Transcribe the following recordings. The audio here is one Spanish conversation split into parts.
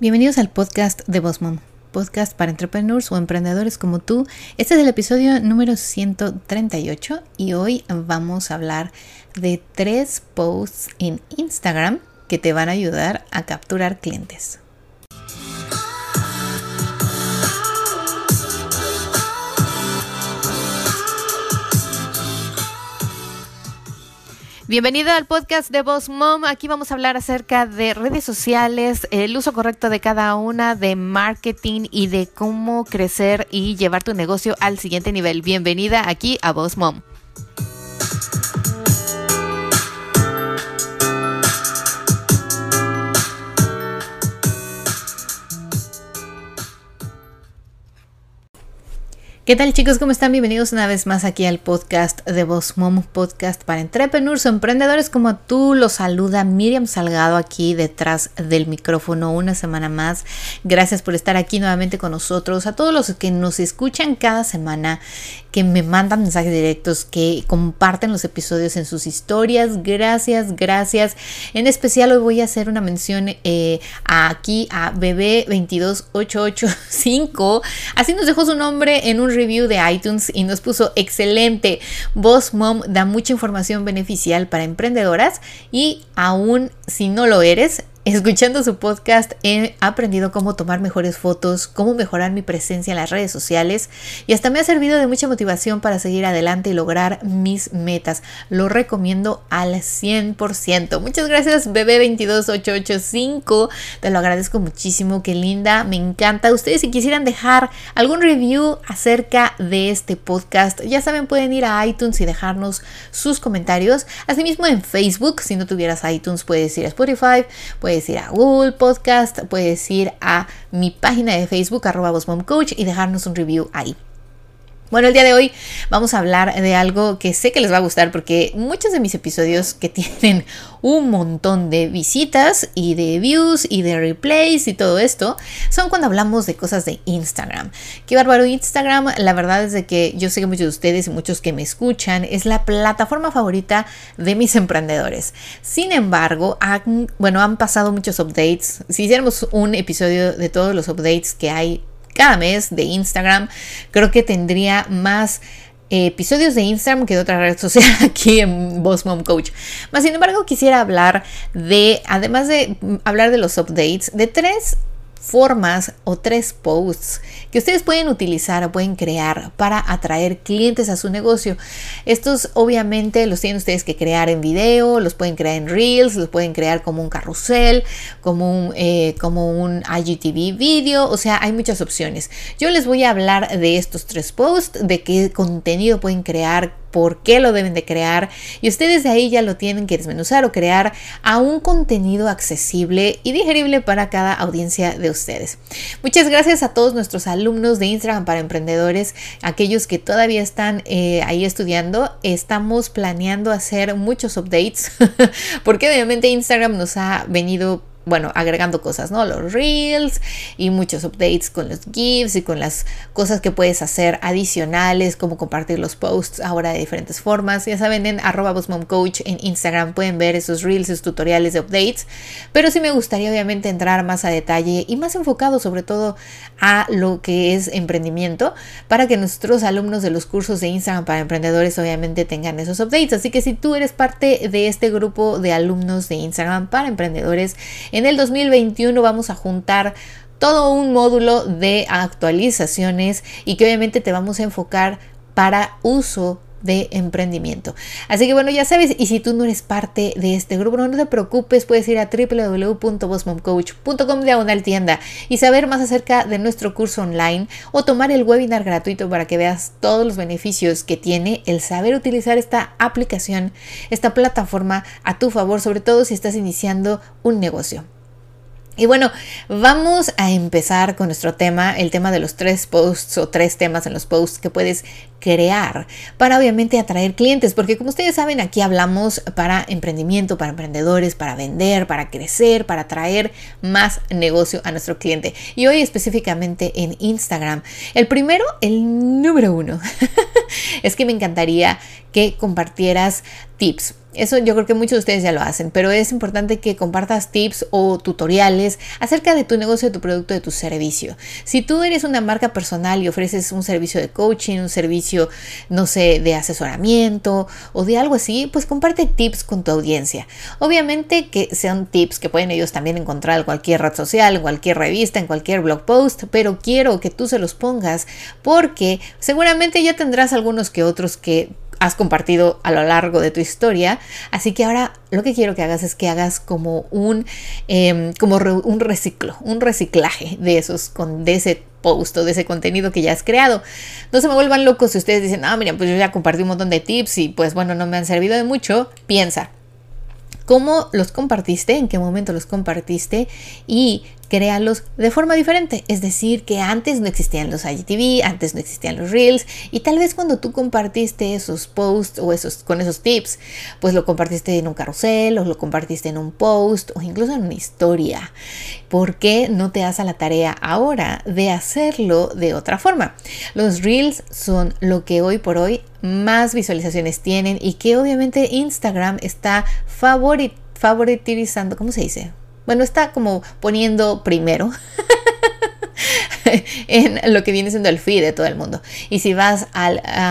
Bienvenidos al podcast de Boss podcast para entrepreneurs o emprendedores como tú. Este es el episodio número 138 y hoy vamos a hablar de tres posts en Instagram que te van a ayudar a capturar clientes. Bienvenido al podcast de Boss Mom. Aquí vamos a hablar acerca de redes sociales, el uso correcto de cada una, de marketing y de cómo crecer y llevar tu negocio al siguiente nivel. Bienvenida aquí a Boss Mom. ¿Qué tal chicos? ¿Cómo están? Bienvenidos una vez más aquí al podcast de Boss Mom, podcast para entrepreneurs o emprendedores como tú. Los saluda Miriam Salgado aquí detrás del micrófono una semana más. Gracias por estar aquí nuevamente con nosotros. A todos los que nos escuchan cada semana, que me mandan mensajes directos, que comparten los episodios en sus historias. Gracias, gracias. En especial hoy voy a hacer una mención eh, aquí a Bebé22885. Así nos dejó su nombre en un review de iTunes y nos puso excelente. Boss Mom da mucha información beneficial para emprendedoras y aún si no lo eres, Escuchando su podcast he aprendido cómo tomar mejores fotos, cómo mejorar mi presencia en las redes sociales y hasta me ha servido de mucha motivación para seguir adelante y lograr mis metas. Lo recomiendo al 100%. Muchas gracias bebé22885. Te lo agradezco muchísimo. Qué linda. Me encanta. Ustedes si quisieran dejar algún review acerca de este podcast, ya saben, pueden ir a iTunes y dejarnos sus comentarios. Asimismo en Facebook, si no tuvieras iTunes, puedes ir a Spotify, puedes ir a Google Podcast, puedes ir a mi página de Facebook, arroba Coach, y dejarnos un review ahí. Bueno, el día de hoy vamos a hablar de algo que sé que les va a gustar porque muchos de mis episodios que tienen un montón de visitas y de views y de replays y todo esto son cuando hablamos de cosas de Instagram. Qué bárbaro Instagram, la verdad es de que yo sé que muchos de ustedes y muchos que me escuchan es la plataforma favorita de mis emprendedores. Sin embargo, han, bueno, han pasado muchos updates. Si hiciéramos un episodio de todos los updates que hay cada mes de Instagram, creo que tendría más eh, episodios de Instagram que de otra red social aquí en Boss Mom Coach. Más sin embargo, quisiera hablar de, además de hablar de los updates, de tres formas o tres posts que ustedes pueden utilizar o pueden crear para atraer clientes a su negocio. Estos obviamente los tienen ustedes que crear en video, los pueden crear en Reels, los pueden crear como un carrusel, como un, eh, como un IGTV video, o sea, hay muchas opciones. Yo les voy a hablar de estos tres posts, de qué contenido pueden crear, por qué lo deben de crear y ustedes de ahí ya lo tienen que desmenuzar o crear a un contenido accesible y digerible para cada audiencia de ustedes. Muchas gracias a todos nuestros alumnos de Instagram para emprendedores, aquellos que todavía están eh, ahí estudiando. Estamos planeando hacer muchos updates porque obviamente Instagram nos ha venido bueno, agregando cosas, ¿no? Los reels y muchos updates con los GIFs y con las cosas que puedes hacer adicionales, como compartir los posts ahora de diferentes formas. Ya saben, en arroba Coach en Instagram pueden ver esos reels, esos tutoriales de updates. Pero sí me gustaría obviamente entrar más a detalle y más enfocado sobre todo a lo que es emprendimiento para que nuestros alumnos de los cursos de Instagram para emprendedores obviamente tengan esos updates. Así que si tú eres parte de este grupo de alumnos de Instagram para emprendedores, en el 2021 vamos a juntar todo un módulo de actualizaciones y que obviamente te vamos a enfocar para uso de emprendimiento. Así que bueno, ya sabes, y si tú no eres parte de este grupo, no te preocupes, puedes ir a www.bosmomcoach.com diagonal tienda y saber más acerca de nuestro curso online o tomar el webinar gratuito para que veas todos los beneficios que tiene el saber utilizar esta aplicación, esta plataforma a tu favor, sobre todo si estás iniciando un negocio. Y bueno, vamos a empezar con nuestro tema, el tema de los tres posts o tres temas en los posts que puedes crear para obviamente atraer clientes, porque como ustedes saben, aquí hablamos para emprendimiento, para emprendedores, para vender, para crecer, para atraer más negocio a nuestro cliente. Y hoy específicamente en Instagram. El primero, el número uno, es que me encantaría que compartieras tips Eso yo creo que muchos de ustedes ya lo hacen, pero es importante que compartas tips o tutoriales acerca de tu negocio, de tu producto, de tu servicio. Si tú eres una marca personal y ofreces un servicio de coaching, un servicio, no sé, de asesoramiento o de algo así, pues comparte tips con tu audiencia. Obviamente que sean tips que pueden ellos también encontrar en cualquier red social, en cualquier revista, en cualquier blog post, pero quiero que tú se los pongas porque seguramente ya tendrás algunos que otros que has compartido a lo largo de tu historia. Así que ahora lo que quiero que hagas es que hagas como un, em, como un reciclo, un reciclaje de esos, con, de ese post o de ese contenido que ya has creado. No se me vuelvan locos si ustedes dicen, ah, mira, pues yo ya compartí un montón de tips y pues bueno, no me han servido de mucho. Piensa, cómo los compartiste, en qué momento los compartiste y créalos de forma diferente. Es decir, que antes no existían los IGTV, antes no existían los Reels y tal vez cuando tú compartiste esos posts o esos con esos tips, pues lo compartiste en un carrusel o lo compartiste en un post o incluso en una historia. ¿Por qué no te das a la tarea ahora de hacerlo de otra forma? Los Reels son lo que hoy por hoy más visualizaciones tienen y que obviamente Instagram está favoritizando, ¿cómo se dice? Bueno, está como poniendo primero en lo que viene siendo el feed de todo el mundo. Y si vas a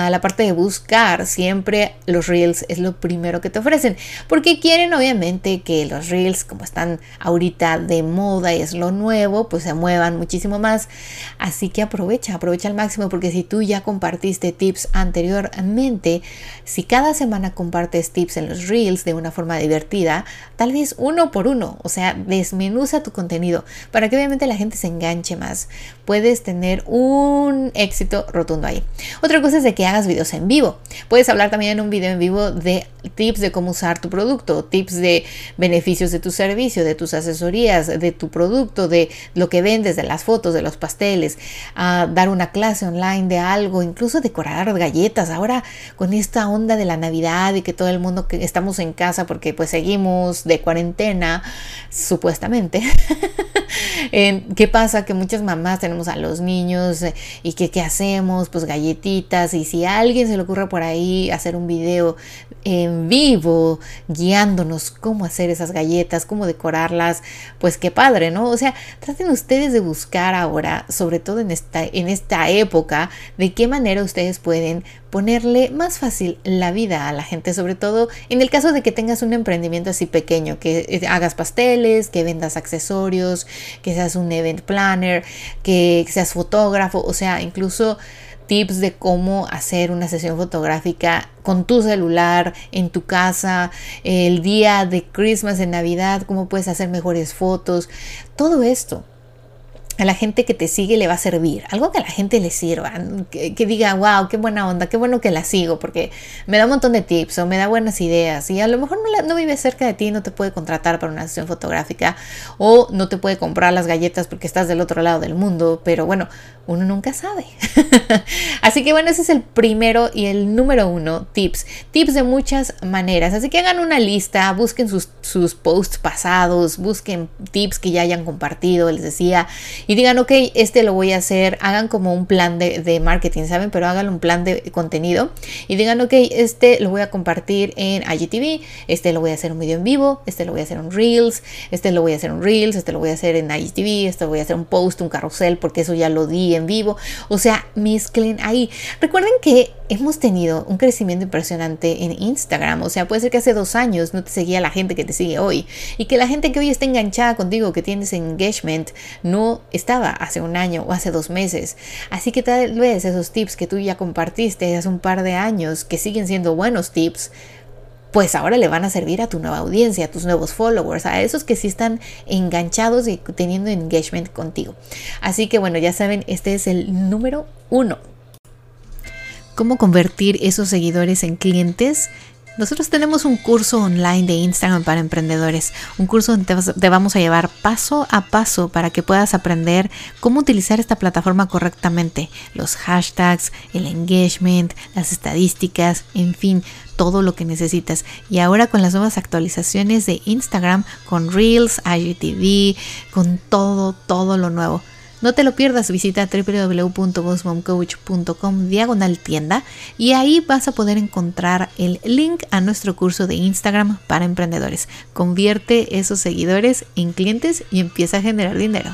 la parte de buscar, siempre los reels es lo primero que te ofrecen. Porque quieren obviamente que los reels, como están ahorita de moda y es lo nuevo, pues se muevan muchísimo más. Así que aprovecha, aprovecha al máximo porque si tú ya compartiste tips anteriormente, si cada semana compartes tips en los reels de una forma divertida, tal vez uno por uno, o sea, desmenuza tu contenido para que obviamente la gente se enganche más puedes tener un éxito rotundo ahí. Otra cosa es de que hagas videos en vivo. Puedes hablar también en un video en vivo de tips de cómo usar tu producto, tips de beneficios de tu servicio, de tus asesorías, de tu producto, de lo que vendes, de las fotos, de los pasteles, dar una clase online de algo, incluso decorar galletas. Ahora con esta onda de la Navidad y que todo el mundo que estamos en casa porque pues seguimos de cuarentena, supuestamente. ¿Qué pasa? Que muchas mamás tenemos a los niños eh, y que qué hacemos, pues galletitas y si a alguien se le ocurre por ahí hacer un video en vivo guiándonos cómo hacer esas galletas, cómo decorarlas, pues qué padre, ¿no? O sea, traten ustedes de buscar ahora, sobre todo en esta, en esta época, de qué manera ustedes pueden ponerle más fácil la vida a la gente, sobre todo en el caso de que tengas un emprendimiento así pequeño, que eh, hagas pasteles, que vendas accesorios, que seas un event planner, que seas fotógrafo, o sea, incluso tips de cómo hacer una sesión fotográfica con tu celular en tu casa, el día de Christmas, en Navidad, cómo puedes hacer mejores fotos, todo esto a la gente que te sigue le va a servir, algo que a la gente le sirva, que, diga, wow, qué buena onda, qué bueno que la sigo, porque me da un montón de tips o me da buenas ideas y a lo mejor no, no vive cerca de ti, no te puede contratar para una sesión fotográfica o no te puede comprar las galletas porque estás del otro lado del mundo, pero bueno, uno nunca sabe. así que bueno, ese es el primero y el número uno, tips. Tips de muchas maneras. Así que hagan una lista, busquen sus, sus posts pasados, busquen tips que ya hayan compartido, les decía, y digan, ok, este lo voy a hacer, hagan como un plan de, de marketing, ¿saben? Pero hagan un plan de contenido y digan, ok, este lo voy a compartir en IGTV, este lo voy a hacer un video en vivo, este lo voy a hacer en Reels, este lo voy a hacer en Reels, este lo voy a hacer en IGTV, este lo voy a hacer un post, un carrusel, porque eso ya lo di vivo. O sea, mezclen ahí. Recuerden que hemos tenido un crecimiento impresionante en Instagram. O sea, puede ser que hace dos años no te seguía la gente que te sigue hoy y que la gente que hoy está enganchada contigo, que tienes engagement, no estaba hace un año o hace dos meses. Así que tal vez esos tips que tú ya compartiste hace un par de años, que siguen siendo buenos tips, pues ahora le van a servir a tu nueva audiencia, a tus nuevos followers, a esos que sí están enganchados y teniendo engagement contigo. Así que bueno, ya saben, este es el número uno. ¿Cómo convertir esos seguidores en clientes? Nosotros tenemos un curso online de Instagram para emprendedores, un curso donde te vamos a llevar paso a paso para que puedas aprender cómo utilizar esta plataforma correctamente, los hashtags, el engagement, las estadísticas, en fin, todo lo que necesitas. Y ahora con las nuevas actualizaciones de Instagram, con Reels, IGTV, con todo, todo lo nuevo No te lo pierdas, visita www.bossmomcoach.com diagonal tienda y ahí vas a poder encontrar el link a nuestro curso de Instagram para emprendedores. Convierte esos seguidores en clientes y empieza a generar dinero.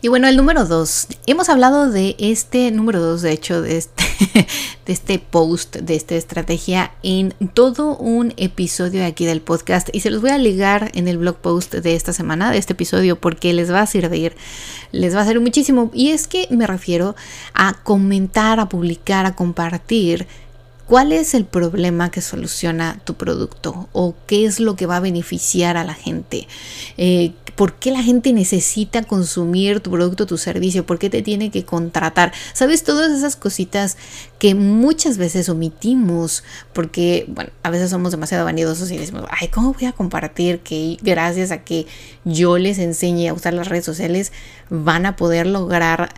Y bueno, el número dos. Hemos hablado de este número dos, de hecho, de este, de este post, de esta estrategia en todo un episodio aquí del podcast. Y se los voy a ligar en el blog post de esta semana, de este episodio, porque les va a servir, les va a hacer muchísimo. Y es que me refiero a comentar, a publicar, a compartir ¿Cuál es el problema que soluciona tu producto? ¿O qué es lo que va a beneficiar a la gente? Eh, ¿Por qué la gente necesita consumir tu producto, tu servicio? ¿Por qué te tiene que contratar? ¿Sabes? Todas esas cositas que muchas veces omitimos porque, bueno, a veces somos demasiado vanidosos y decimos, ay, ¿cómo voy a compartir que gracias a que yo les enseñe a usar las redes sociales van a poder lograr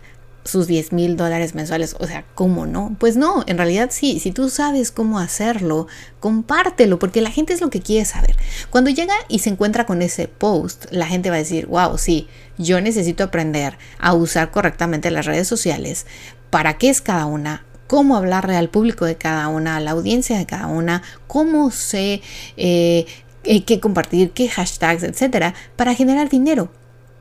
sus 10 mil dólares mensuales. O sea, ¿cómo no? Pues no, en realidad sí, si tú sabes cómo hacerlo, compártelo, porque la gente es lo que quiere saber. Cuando llega y se encuentra con ese post, la gente va a decir, wow, sí, yo necesito aprender a usar correctamente las redes sociales. ¿Para qué es cada una? cómo hablarle al público de cada una, a la audiencia de cada una, cómo sé eh, eh, qué compartir, qué hashtags, etcétera, para generar dinero.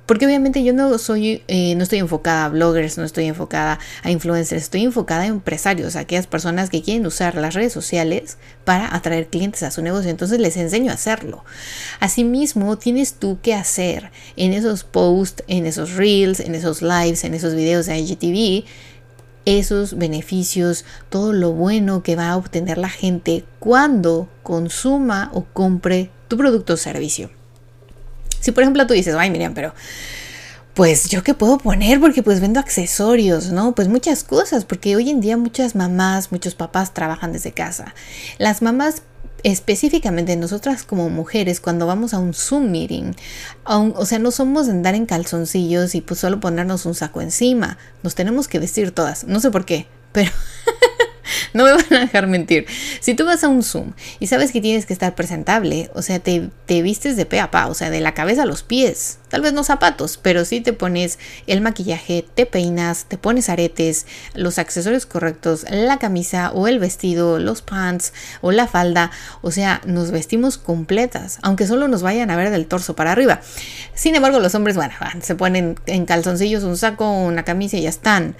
Porque obviamente yo no soy, eh, no estoy enfocada a bloggers, no estoy enfocada a influencers, estoy enfocada a empresarios, a aquellas personas que quieren usar las redes sociales para atraer clientes a su negocio. Entonces les enseño a hacerlo. Asimismo, tienes tú que hacer en esos posts, en esos reels, en esos lives, en esos videos de IGTV, esos beneficios, todo lo bueno que va a obtener la gente cuando consuma o compre tu producto o servicio. Si por ejemplo tú dices, ay Miriam, pero pues yo qué puedo poner porque pues vendo accesorios, ¿no? Pues muchas cosas, porque hoy en día muchas mamás, muchos papás trabajan desde casa. Las mamás específicamente nosotras como mujeres cuando vamos a un Zoom meeting, o sea, no somos de andar en calzoncillos y pues solo ponernos un saco encima, nos tenemos que vestir todas, no sé por qué, pero no me van a dejar mentir. Si tú vas a un Zoom y sabes que tienes que estar presentable, o sea, te, te vistes de pe a pa, o sea, de la cabeza a los pies, tal vez no zapatos, pero sí te pones el maquillaje, te peinas, te pones aretes, los accesorios correctos, la camisa o el vestido, los pants o la falda, o sea, nos vestimos completas, aunque solo nos vayan a ver del torso para arriba. Sin embargo, los hombres, bueno, se ponen en calzoncillos un saco, una camisa y ya están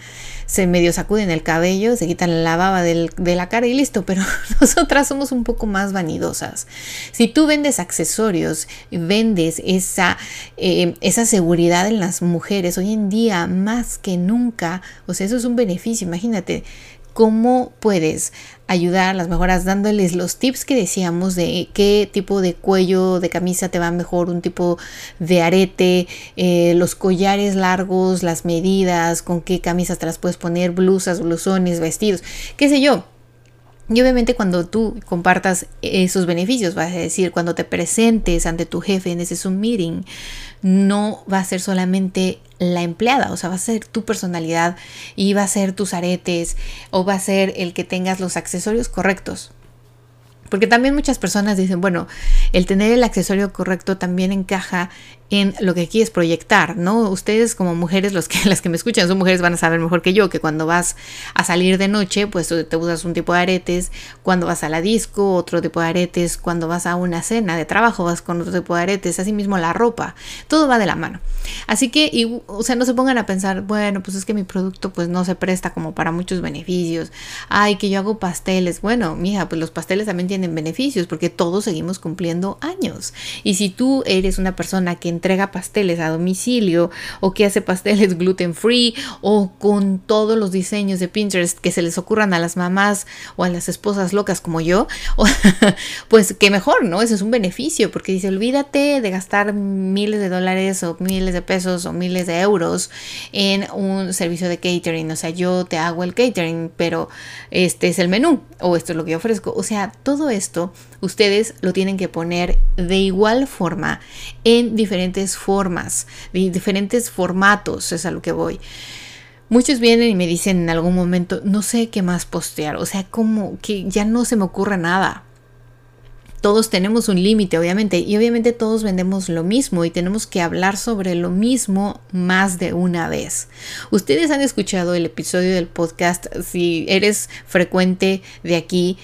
se medio sacuden el cabello, se quitan la baba de la cara y listo, pero nosotras somos un poco más vanidosas. Si tú vendes accesorios, vendes esa, eh, esa seguridad en las mujeres, hoy en día más que nunca, o sea, eso es un beneficio, imagínate, cómo puedes ayudar a las mejoras dándoles los tips que decíamos de qué tipo de cuello de camisa te va mejor, un tipo de arete, eh, los collares largos, las medidas, con qué camisas te las puedes poner, blusas, blusones, vestidos, qué sé yo. Y obviamente cuando tú compartas esos beneficios, vas a decir, cuando te presentes ante tu jefe en ese Zoom meeting, no va a ser solamente la empleada, o sea, va a ser tu personalidad y va a ser tus aretes o va a ser el que tengas los accesorios correctos. Porque también muchas personas dicen, bueno, el tener el accesorio correcto también encaja en lo que quieres proyectar, ¿no? Ustedes como mujeres, los que, las que me escuchan son mujeres, van a saber mejor que yo que cuando vas a salir de noche, pues te usas un tipo de aretes, cuando vas a la disco, otro tipo de aretes, cuando vas a una cena de trabajo, vas con otro tipo de aretes, así mismo la ropa, todo va de la mano. Así que, y, o sea, no se pongan a pensar, bueno, pues es que mi producto pues no se presta como para muchos beneficios, ay, que yo hago pasteles, bueno, mija, pues los pasteles también tienen beneficios porque todos seguimos cumpliendo años. Y si tú eres una persona que entrega pasteles a domicilio o que hace pasteles gluten free o con todos los diseños de Pinterest que se les ocurran a las mamás o a las esposas locas como yo, pues que mejor, ¿no? Eso es un beneficio porque dice, olvídate de gastar miles de dólares o miles de pesos o miles de euros en un servicio de catering. O sea, yo te hago el catering, pero este es el menú o esto es lo que yo ofrezco. O sea, todo esto ustedes lo tienen que poner de igual forma en diferentes formas, de diferentes formatos, es a lo que voy. Muchos vienen y me dicen en algún momento, no sé qué más postear, o sea, como que ya no se me ocurre nada. todos tenemos un límite, obviamente, y obviamente todos vendemos lo mismo y tenemos que hablar sobre lo mismo más de una vez. Ustedes han escuchado el episodio del podcast, si eres frecuente de aquí,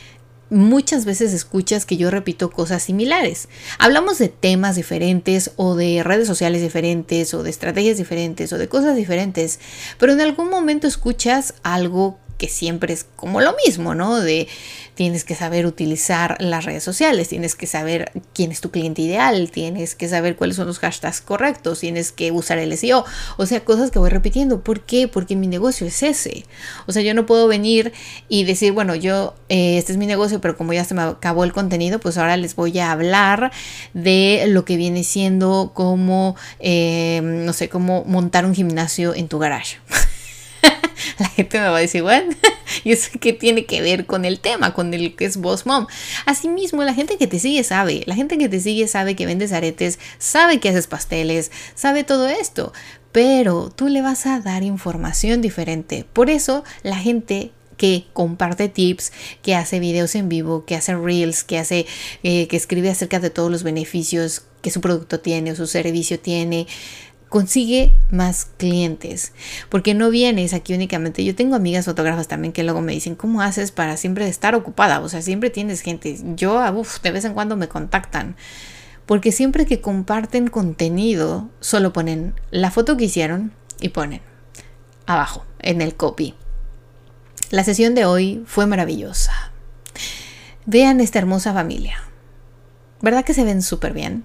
muchas veces escuchas que yo repito cosas similares. Hablamos de temas diferentes o de redes sociales diferentes o de estrategias diferentes o de cosas diferentes, pero en algún momento escuchas algo que siempre es como lo mismo, ¿no? De tienes que saber utilizar las redes sociales, tienes que saber quién es tu cliente ideal, tienes que saber cuáles son los hashtags correctos, tienes que usar el SEO, o sea, cosas que voy repitiendo. ¿Por qué? Porque mi negocio es ese. O sea, yo no puedo venir y decir, bueno, yo, eh, este es mi negocio, pero como ya se me acabó el contenido, pues ahora les voy a hablar de lo que viene siendo como, eh, no sé, cómo montar un gimnasio en tu garage. la gente me va a decir, bueno, y eso que tiene que ver con el tema, con el que es Boss Mom. Asimismo, la gente que te sigue sabe, la gente que te sigue sabe que vendes aretes, sabe que haces pasteles, sabe todo esto, pero tú le vas a dar información diferente. Por eso la gente que comparte tips, que hace videos en vivo, que hace reels, que hace, eh, que escribe acerca de todos los beneficios que su producto tiene o su servicio tiene, consigue más clientes, porque no vienes aquí únicamente. Yo tengo amigas fotógrafas también que luego me dicen, ¿cómo haces para siempre estar ocupada? O sea, siempre tienes gente. Yo, uf, de vez en cuando me contactan, porque siempre que comparten contenido, solo ponen la foto que hicieron y ponen abajo, en el copy. La sesión de hoy fue maravillosa. Vean esta hermosa familia. ¿Verdad que se ven súper bien?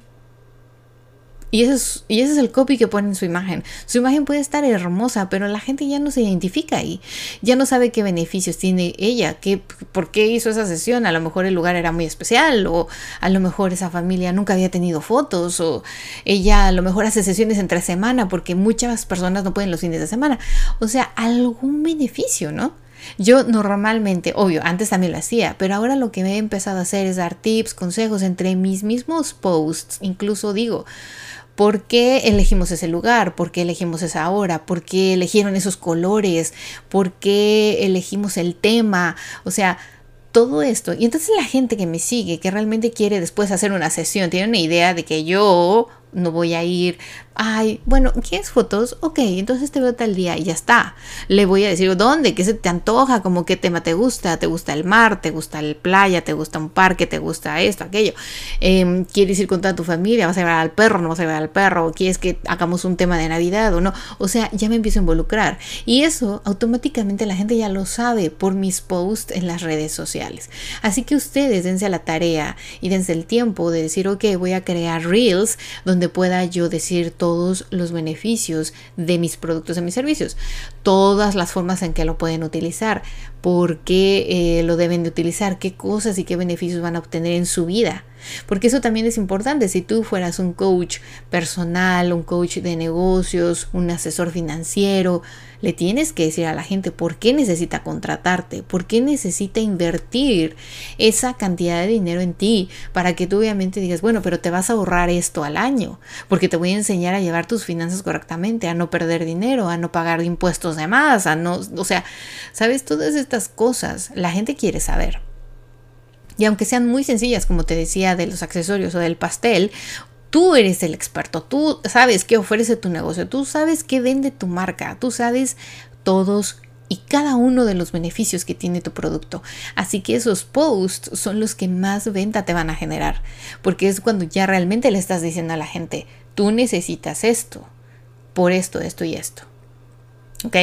Y, eso es, y ese es el copy que pone en su imagen. Su imagen puede estar hermosa, pero la gente ya no se identifica ahí. Ya no sabe qué beneficios tiene ella, qué, por qué hizo esa sesión. A lo mejor el lugar era muy especial, o a lo mejor esa familia nunca había tenido fotos, o ella a lo mejor hace sesiones entre semana porque muchas personas no pueden los fines de semana. O sea, algún beneficio, ¿no? Yo normalmente, obvio, antes también lo hacía, pero ahora lo que me he empezado a hacer es dar tips, consejos entre mis mismos posts. Incluso digo, ¿Por qué elegimos ese lugar? ¿Por qué elegimos esa hora? ¿Por qué eligieron esos colores? ¿Por qué elegimos el tema? O sea, todo esto. Y entonces la gente que me sigue, que realmente quiere después hacer una sesión, tiene una idea de que yo no voy a ir ay, bueno, ¿quieres fotos? Ok, entonces te veo tal día y ya está. Le voy a decir dónde, qué se te antoja, como qué tema te gusta, te gusta el mar, te gusta la playa, te gusta un parque, te gusta esto, aquello. Em, ¿Quieres ir con toda tu familia? ¿Vas a llevar al perro? ¿No vas a llevar al perro? ¿Quieres que hagamos un tema de Navidad o no? O sea, ya me empiezo a involucrar. Y eso automáticamente la gente ya lo sabe por mis posts en las redes sociales. Así que ustedes dense a la tarea y dense el tiempo de decir, ok, voy a crear reels donde pueda yo decir todo todos los beneficios de mis productos y mis servicios, todas las formas en que lo pueden utilizar, por qué eh, lo deben de utilizar, qué cosas y qué beneficios van a obtener en su vida. Porque eso también es importante. Si tú fueras un coach personal, un coach de negocios, un asesor financiero, le tienes que decir a la gente por qué necesita contratarte, por qué necesita invertir esa cantidad de dinero en ti para que tú obviamente digas, bueno, pero te vas a ahorrar esto al año, porque te voy a enseñar a llevar tus finanzas correctamente, a no perder dinero, a no pagar impuestos de más, a no, o sea, sabes, todas estas cosas la gente quiere saber. Y aunque sean muy sencillas, como te decía, de los accesorios o del pastel, tú eres el experto, tú sabes qué ofrece tu negocio, tú sabes qué vende tu marca, tú sabes todos y cada uno de los beneficios que tiene tu producto. Así que esos posts son los que más venta te van a generar, porque es cuando ya realmente le estás diciendo a la gente, tú necesitas esto, por esto, esto y esto. ¿Ok?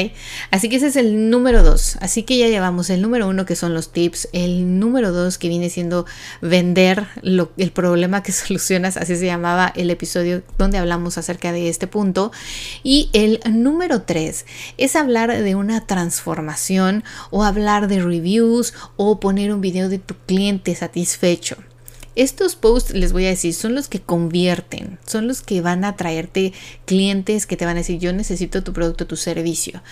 Así que ese es el número dos. Así que ya llevamos el número uno que son los tips, el número dos que viene siendo vender el problema que solucionas, así se llamaba el episodio donde hablamos acerca de este punto. Y el número tres es hablar de una transformación o hablar de reviews o poner un video de tu cliente satisfecho. Estos posts, les voy a decir, son los que convierten, son los que van a traerte clientes que te van a decir, yo necesito tu producto, tu servicio.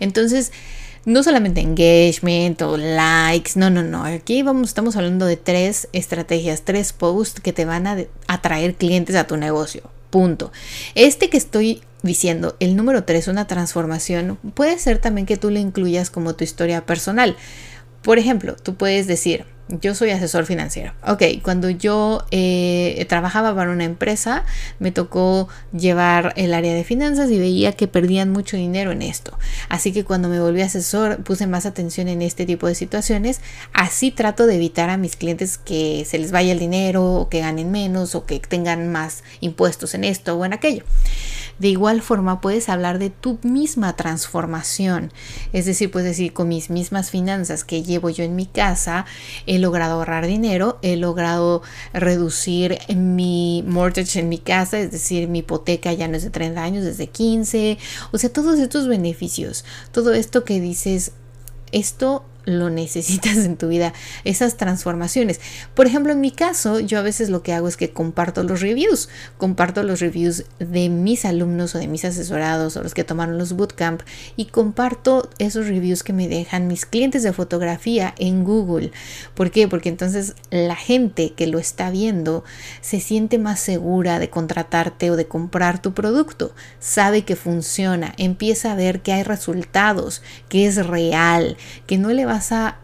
Entonces, no solamente engagement o likes, no, no, no. Aquí vamos, estamos hablando de tres estrategias, tres posts que te van a atraer clientes a tu negocio. Punto. Este que estoy diciendo, el número tres, una transformación, puede ser también que tú le incluyas como tu historia personal. Por ejemplo, tú puedes decir, yo soy asesor financiero. Ok, cuando yo eh, trabajaba para una empresa, me tocó llevar el área de finanzas y veía que perdían mucho dinero en esto. Así que cuando me volví asesor, puse más atención en este tipo de situaciones. Así trato de evitar a mis clientes que se les vaya el dinero o que ganen menos o que tengan más impuestos en esto o en aquello. De igual forma, puedes hablar de tu misma transformación. Es decir, puedes decir, con mis mismas finanzas que llevo yo en mi casa, he logrado ahorrar dinero, he logrado reducir mi mortgage en mi casa, es decir, mi hipoteca ya no es de 30 años, es de 15. O sea, todos estos beneficios, todo esto que dices, esto lo necesitas en tu vida, esas transformaciones. Por ejemplo, en mi caso, yo a veces lo que hago es que comparto los reviews, comparto los reviews de mis alumnos o de mis asesorados o los que tomaron los bootcamp y comparto esos reviews que me dejan mis clientes de fotografía en Google. ¿Por qué? Porque entonces la gente que lo está viendo se siente más segura de contratarte o de comprar tu producto, sabe que funciona, empieza a ver que hay resultados, que es real, que no le va vas a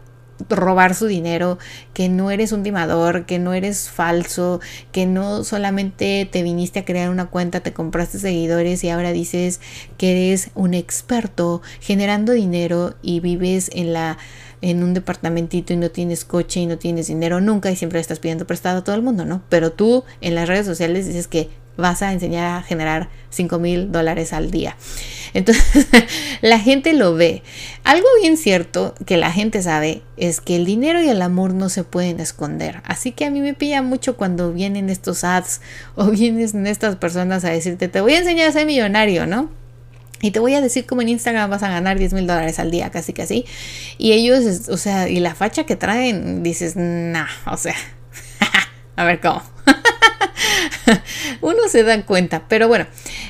robar su dinero, que no eres un timador, que no eres falso, que no solamente te viniste a crear una cuenta, te compraste seguidores y ahora dices que eres un experto generando dinero y vives en la en un departamentito y no tienes coche y no tienes dinero nunca y siempre estás pidiendo prestado a todo el mundo, ¿no? Pero tú en las redes sociales dices que vas a enseñar a generar 5 mil dólares al día. Entonces, la gente lo ve. Algo bien cierto que la gente sabe es que el dinero y el amor no se pueden esconder. Así que a mí me pilla mucho cuando vienen estos ads o vienen estas personas a decirte, te voy a enseñar a ser millonario, ¿no? Y te voy a decir cómo en Instagram vas a ganar 10 mil dólares al día, casi así. Y ellos, o sea, y la facha que traen, dices, nah, o sea, a ver cómo. Uno se da cuenta, pero bueno,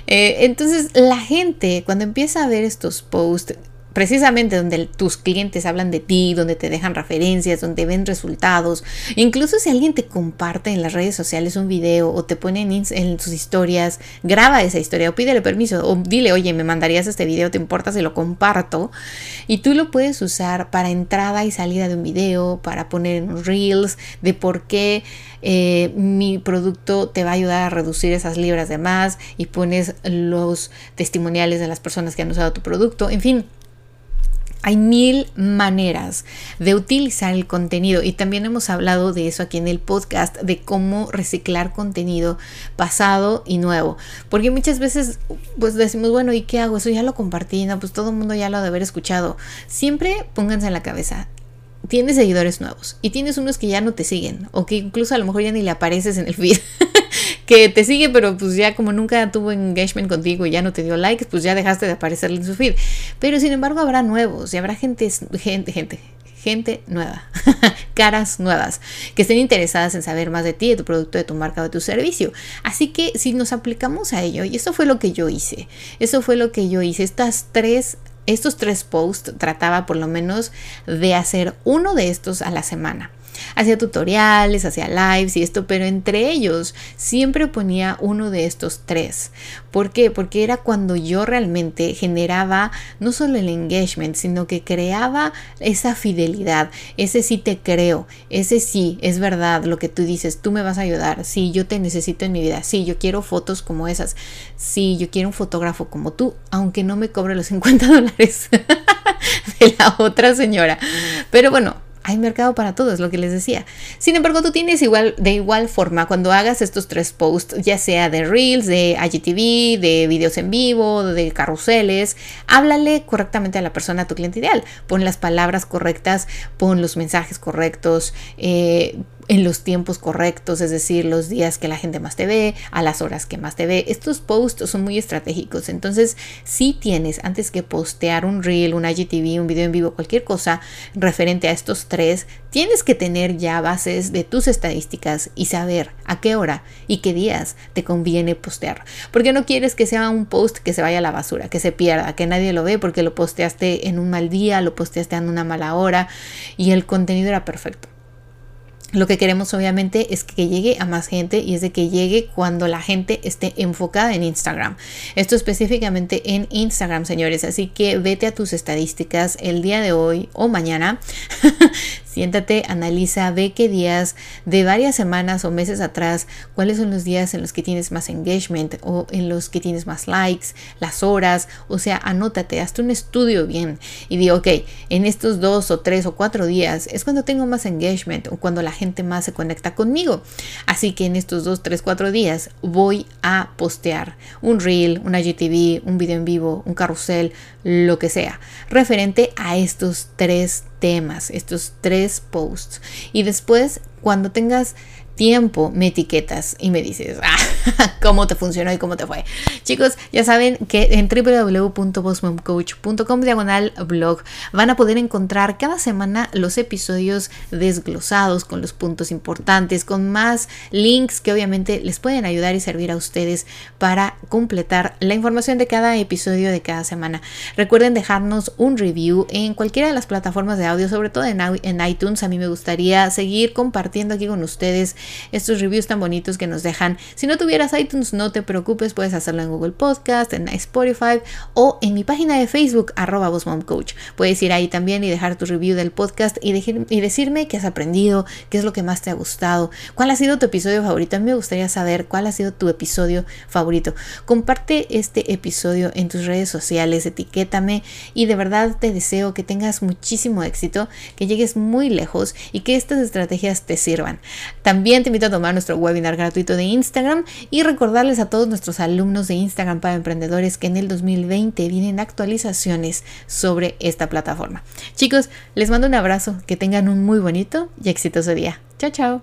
eh, entonces la gente cuando empieza a ver estos posts precisamente donde tus clientes hablan de ti, donde te dejan referencias, donde ven resultados. Incluso si alguien te comparte en las redes sociales un video o te pone en, sus historias, graba esa historia o pídele permiso o dile, oye, me mandarías este video, ¿te importa si lo comparto? Y tú lo puedes usar para entrada y salida de un video, para poner en reels de por qué eh, mi producto te va a ayudar a reducir esas libras de más y pones los testimoniales de las personas que han usado tu producto, en fin hay mil maneras de utilizar el contenido y también hemos hablado de eso aquí en el podcast, de cómo reciclar contenido pasado y nuevo. Porque muchas veces pues decimos, bueno, ¿y qué hago? Eso ya lo compartí, no, pues todo el mundo ya lo ha de haber escuchado. Siempre pónganse en la cabeza, tienes seguidores nuevos y tienes unos que ya no te siguen o que incluso a lo mejor ya ni le apareces en el feed. que te sigue, pero pues ya como nunca tuvo engagement contigo y ya no te dio likes, pues ya dejaste de aparecerle en su feed. Pero sin embargo habrá nuevos y habrá gente, gente, gente, gente nueva, caras nuevas, que estén interesadas en saber más de ti, de tu producto, de tu marca o de tu servicio. Así que si nos aplicamos a ello, y eso fue lo que yo hice, eso fue lo que yo hice, estas tres estos tres posts trataba por lo menos de hacer uno de estos a la semana. Hacía tutoriales, hacía lives y esto, pero entre ellos siempre ponía uno de estos tres. ¿Por qué? Porque era cuando yo realmente generaba no solo el engagement, sino que creaba esa fidelidad, ese sí te creo, ese sí es verdad lo que tú dices, tú me vas a ayudar, sí, yo te necesito en mi vida, sí, yo quiero fotos como esas, sí, yo quiero un fotógrafo como tú, aunque no me cobre los 50 dólares de la otra señora. Pero bueno, hay mercado para todo, es lo que les decía. Sin embargo, tú tienes igual, de igual forma, cuando hagas estos tres posts, ya sea de Reels, de IGTV, de videos en vivo, de carruseles, háblale correctamente a la persona, a tu cliente ideal. Pon las palabras correctas, pon los mensajes correctos, eh, en los tiempos correctos, es decir, los días que la gente más te ve, a las horas que más te ve. Estos posts son muy estratégicos, entonces si tienes antes que postear un reel, un IGTV, un video en vivo, cualquier cosa referente a estos tres, tienes que tener ya bases de tus estadísticas y saber a qué hora y qué días te conviene postear. Porque no quieres que sea un post que se vaya a la basura, que se pierda, que nadie lo ve porque lo posteaste en un mal día, lo posteaste en una mala hora y el contenido era perfecto. Lo que queremos obviamente es que llegue a más gente y es de que llegue cuando la gente esté enfocada en Instagram. Esto específicamente en Instagram, señores. Así que vete a tus estadísticas el día de hoy o mañana. Siéntate, analiza, ve qué días de varias semanas o meses atrás, cuáles son los días en los que tienes más engagement o en los que tienes más likes, las horas, o sea, anótate, hazte un estudio bien y digo, ok, en estos dos o tres o cuatro días es cuando tengo más engagement o cuando la gente más se conecta conmigo. Así que en estos dos, tres, cuatro días voy a postear un reel, una GTV, un video en vivo, un carrusel, lo que sea, referente a estos tres temas, estos tres posts. Y después, cuando tengas tiempo me etiquetas y me dices ah, cómo te funcionó y cómo te fue. Chicos, ya saben que en www.bossmomcoach.com diagonal blog van a poder encontrar cada semana los episodios desglosados con los puntos importantes, con más links que obviamente les pueden ayudar y servir a ustedes para completar la información de cada episodio de cada semana. Recuerden dejarnos un review en cualquiera de las plataformas de audio, sobre todo en, en iTunes. A mí me gustaría seguir compartiendo aquí con ustedes estos reviews tan bonitos que nos dejan. Si no tuvieras iTunes, no te preocupes, puedes hacerlo en Google Podcast, en Spotify o en mi página de Facebook, arroba Coach. Puedes ir ahí también y dejar tu review del podcast y, y decirme qué has aprendido, qué es lo que más te ha gustado, cuál ha sido tu episodio favorito. A mí me gustaría saber cuál ha sido tu episodio favorito. Comparte este episodio en tus redes sociales, etiquétame y de verdad te deseo que tengas muchísimo éxito, que llegues muy lejos y que estas estrategias te sirvan. También te invito a tomar nuestro webinar gratuito de Instagram y recordarles a todos nuestros alumnos de Instagram para emprendedores que en el 2020 vienen actualizaciones sobre esta plataforma. Chicos, les mando un abrazo, que tengan un muy bonito y exitoso día. Chao, chao.